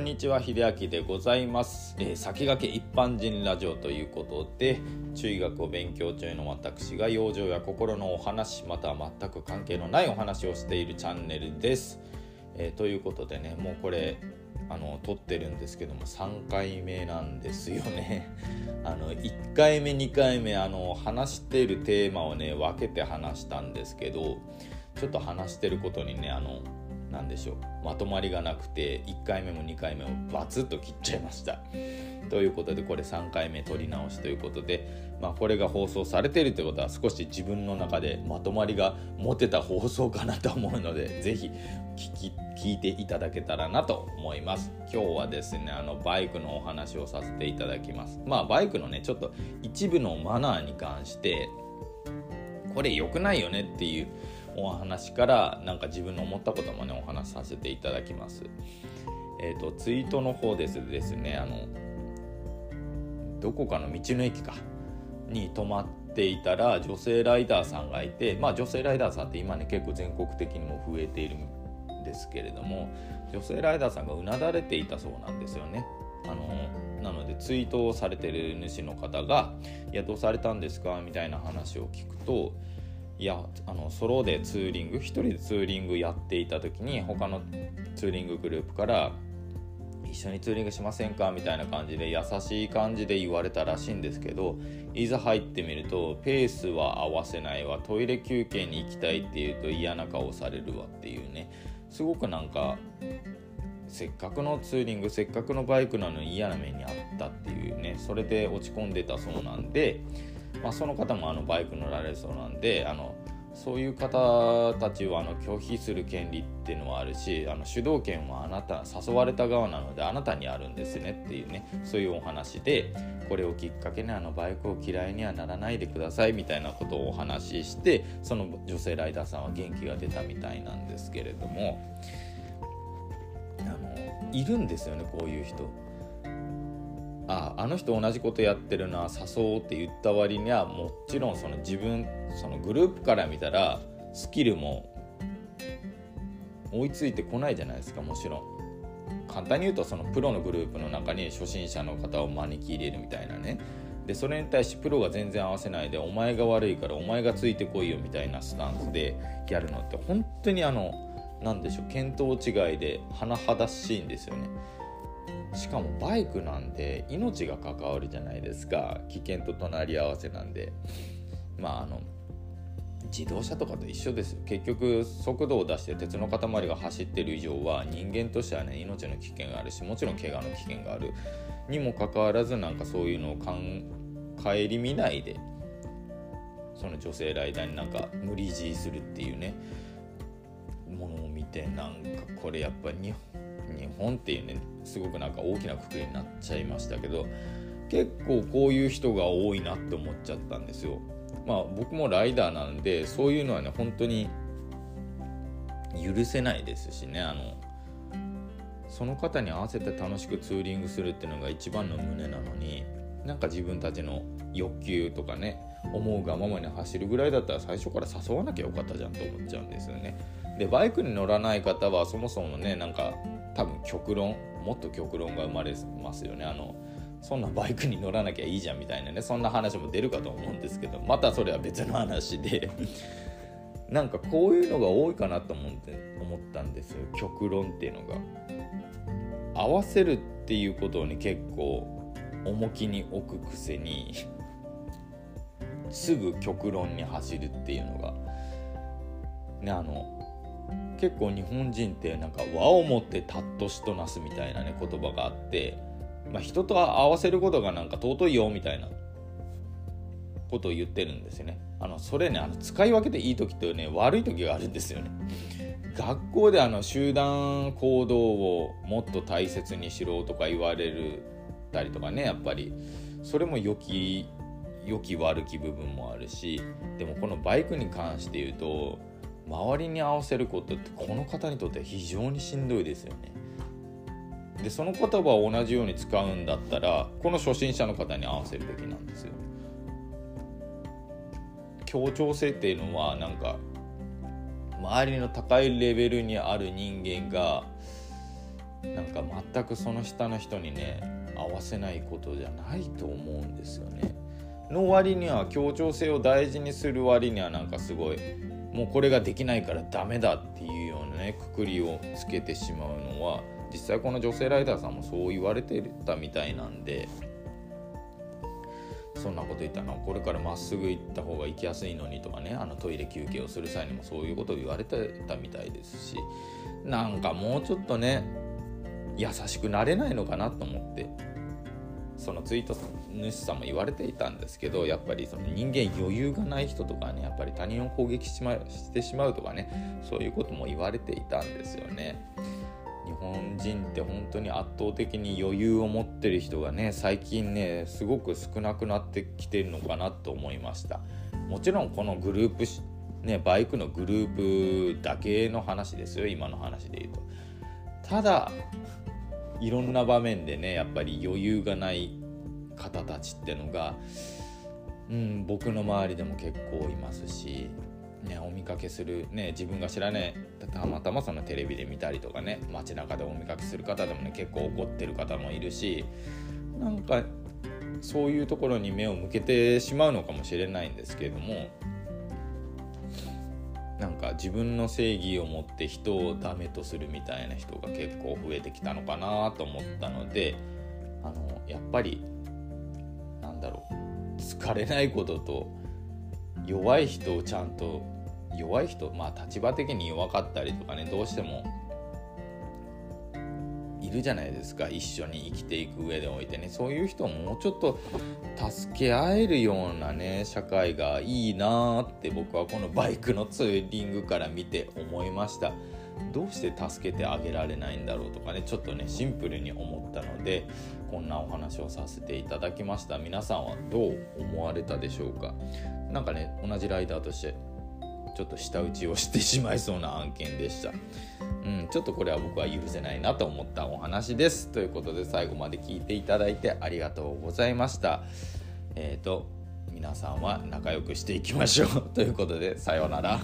こんにちは秀明でございます、えー、先駆け一般人ラジオということで中学を勉強中の私が養生や心のお話または全く関係のないお話をしているチャンネルです、えー、ということでねもうこれあの撮ってるんですけども3回目なんですよね。あの1回目2回目あの話しているテーマをね分けて話したんですけどちょっと話してることにねあの何でしょうまとまりがなくて1回目も2回目もバツッと切っちゃいました。ということでこれ3回目撮り直しということで、まあ、これが放送されてるってことは少し自分の中でまとまりが持てた放送かなと思うので是非聞いていただけたらなと思います。今日はですねあのバイクのお話をさせていただきます。まあバイクのねちょっと一部のマナーに関してこれ良くないよねっていうお話からなんか自分の思ったこともねお話しさせていただきます。えっ、ー、とツイートの方ですですねあのどこかの道の駅かに泊まっていたら女性ライダーさんがいてまあ女性ライダーさんって今ね結構全国的にも増えているんですけれども女性ライダーさんがうなだれていたそうなんですよね。あのなのでツイートをされてる主の方が「いやどうされたんですか?」みたいな話を聞くといやあのソロでツーリング1人でツーリングやっていた時に他のツーリンググループから一緒にツーリングしませんか？みたいな感じで優しい感じで言われたらしいんですけどいざ入ってみるとペースは合わせないわ。トイレ休憩に行きたいっていうと嫌な顔されるわっていうね。すごくなんかせっかくのツーリングせっかくのバイクなのに嫌な目にあったっていうね。それで落ち込んでたそうなんでまあ、その方もあのバイク乗られそうなんであのそういう方たちはあの拒否する権利っていうのはあるしあの主導権はあなた誘われた側なのであなたにあるんですねっていうねそういうお話でこれをきっかけにあのバイクを嫌いにはならないでくださいみたいなことをお話ししてその女性ライダーさんは元気が出たみたいなんですけれどもあのいるんですよねこういう人。ああの人同じことやってるな誘おうって言った割にはもちろんその自分そのグループから見たらスキルも追いついてこないじゃないですかもちろん。簡単に言うとそのプロのグループの中に初心者の方を招き入れるみたいなね。でそれに対してプロが全然合わせないでお前が悪いからお前がついてこいよみたいなスタンスでやるのって本当にあの何でしょう見当違いで甚だしいんですよね。しかもバイクなんで命が関わるじゃないですか。危険と隣り合わせなんで。まああの自動車とかと一緒ですよ。結局速度を出して鉄の塊が走ってる以上は人間としてはね命の危険があるしもちろん怪我の危険がある。にもかかわらずなんかそういうのを顧みないでその女性ライダーになんか無理強いするっていうねものを見てなんかこれやっぱ日本日本っていうねすごくなんか大きなくくりになっちゃいましたけど結構こういう人が多いなって思っちゃったんですよ。まあ僕もライダーなんでそういうのはね本当に許せないですしねあのその方に合わせて楽しくツーリングするっていうのが一番の胸なのになんか自分たちの欲求とかね思うがままに走るぐらいだったら最初から誘わなきゃよかったじゃんと思っちゃうんですよね。でバイクに乗らない方はそもそもねなんか多分極論もっと極論が生まれますよね。あのそんなバイクに乗らなきゃいいじゃんみたいなねそんな話も出るかと思うんですけどまたそれは別の話で。なんかこういうのが多いかなと思って思ったんですよ。極論っていうのが。合わせるっていうことに結構重きに置くくせにすぐ極論に走るっていうのが。ねあの結構日本人ってなんか和をもって尊しとなすみたいなね言葉があって、まあ、人と合わせることがなんか尊いよみたいなことを言ってるんですよね。あのそれねあの使い分けていい時とね悪い時があるんですよね。学校であの集団行動をもっと大切にしろとか言われるたりとかねやっぱりそれも良き良き悪き部分もあるしでもこのバイクに関して言うと周りに合わせることってこの方にとって非常にしんどいですよね。でその言葉を同じように使うんだったらこの初心者の方に合わせるべきなんですよ。協調性っていうのはなんか周りの高いレベルにある人間がなんか全くその下の人にね合わせないことじゃないと思うんですよね。の割には協調性を大事にする割にはなんかすごいもうこれができないからダメだっていうようなねくくりをつけてしまうのは実際この女性ライダーさんもそう言われてたみたいなんでそんなこと言ったの。これからまっすぐ行った方が行きやすいのにとかねあのトイレ休憩をする際にもそういうことを言われてたみたいですしなんかもうちょっとね優しくなれないのかなと思って。そのツイート主さんも言われていたんですけどやっぱりその人間余裕がない人とかねやっぱり他人を攻撃し,、ま、してしまうとかねそういうことも言われていたんですよね。日本人って本当に圧倒的に余裕を持ってる人がね最近ねすごく少なくなってきてるのかなと思いましたもちろんこのグループねバイクのグループだけの話ですよ今の話で言うとただいろんな場面でねやっぱり余裕がない方たちってのが、うん、僕の周りでも結構いますし、ね、お見かけする、ね、自分が知らないたまたまそのテレビで見たりとかね街中でお見かけする方でもね結構怒ってる方もいるしなんかそういうところに目を向けてしまうのかもしれないんですけれどもなんか自分の正義を持って人をダメとするみたいな人が結構増えてきたのかなと思ったのであのやっぱりなんだろう疲れないことと弱い人をちゃんと弱い人まあ立場的に弱かったりとかねどうしてもいるじゃないですか。一緒に生きていく上でおいてね。そういう人をもうちょっと助け合えるようなね社会がいいなーって僕はこのバイクのツーリングから見て思いました。どうして助けてあげられないんだろうとかねちょっとねシンプルに思ったのでこんなお話をさせていただきました。皆さんはどう思われたでしょうか。何かね同じライダーとしてちょっと舌打ちをしてしまいそうな案件でした。うん、ちょっとこれは僕は許せないなと思ったお話です。ということで最後まで聞いていただいてありがとうございました。えっ、ー、と皆さんは仲良くしていきましょうということでさようなら。